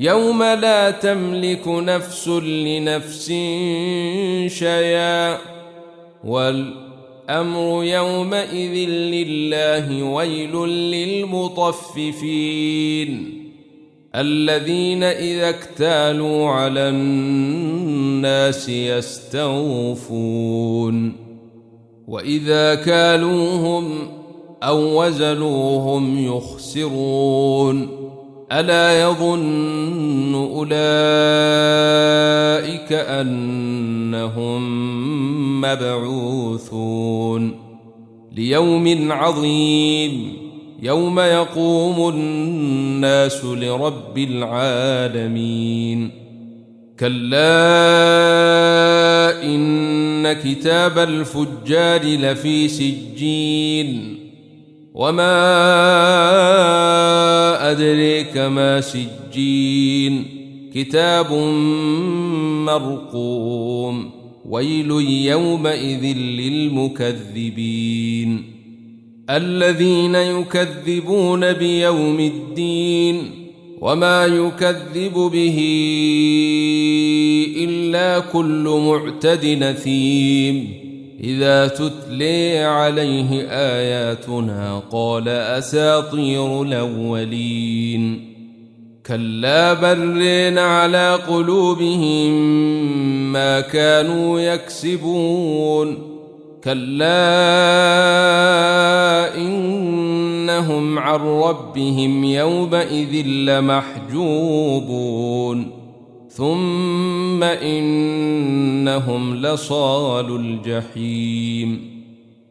يوم لا تملك نفس لنفس شيئا والأمر يومئذ لله ويل للمطففين الذين إذا اكتالوا على الناس يستوفون وإذا كالوهم أو وزنوهم يخسرون ألا يظن أولئك أنهم مبعوثون ليوم عظيم يوم يقوم الناس لرب العالمين كلا إن كتاب الفجار لفي سجين وما أدريك ما سجين. كتاب مرقوم. ويل يومئذ للمكذبين. الذين يكذبون بيوم الدين. وما يكذب به إلا كل معتد نثيم. إذا تتلي عليه آياتنا قال أساطير الأولين. كلا برين على قلوبهم ما كانوا يكسبون. كلا إنهم عن ربهم يومئذ لمحجوبون. ثم انهم لصال الجحيم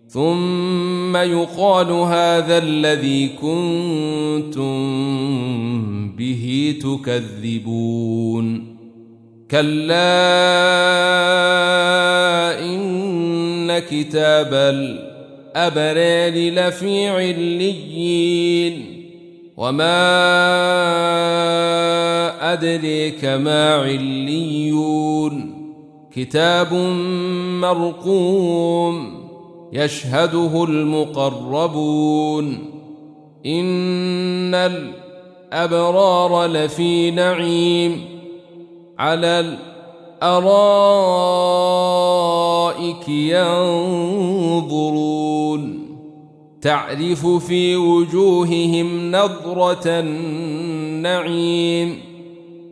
ثم يقال هذا الذي كنتم به تكذبون كلا ان كتاب الابرار لفي عليين وما أدريك ما عليون. كتاب مرقوم يشهده المقربون. إن الأبرار لفي نعيم. على الأرائك ينظرون. تعرف في وجوههم نضرة النعيم.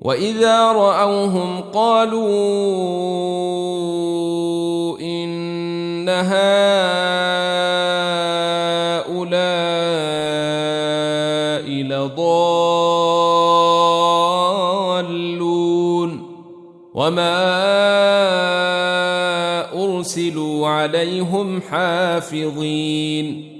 واذا راوهم قالوا ان هؤلاء لضالون وما ارسلوا عليهم حافظين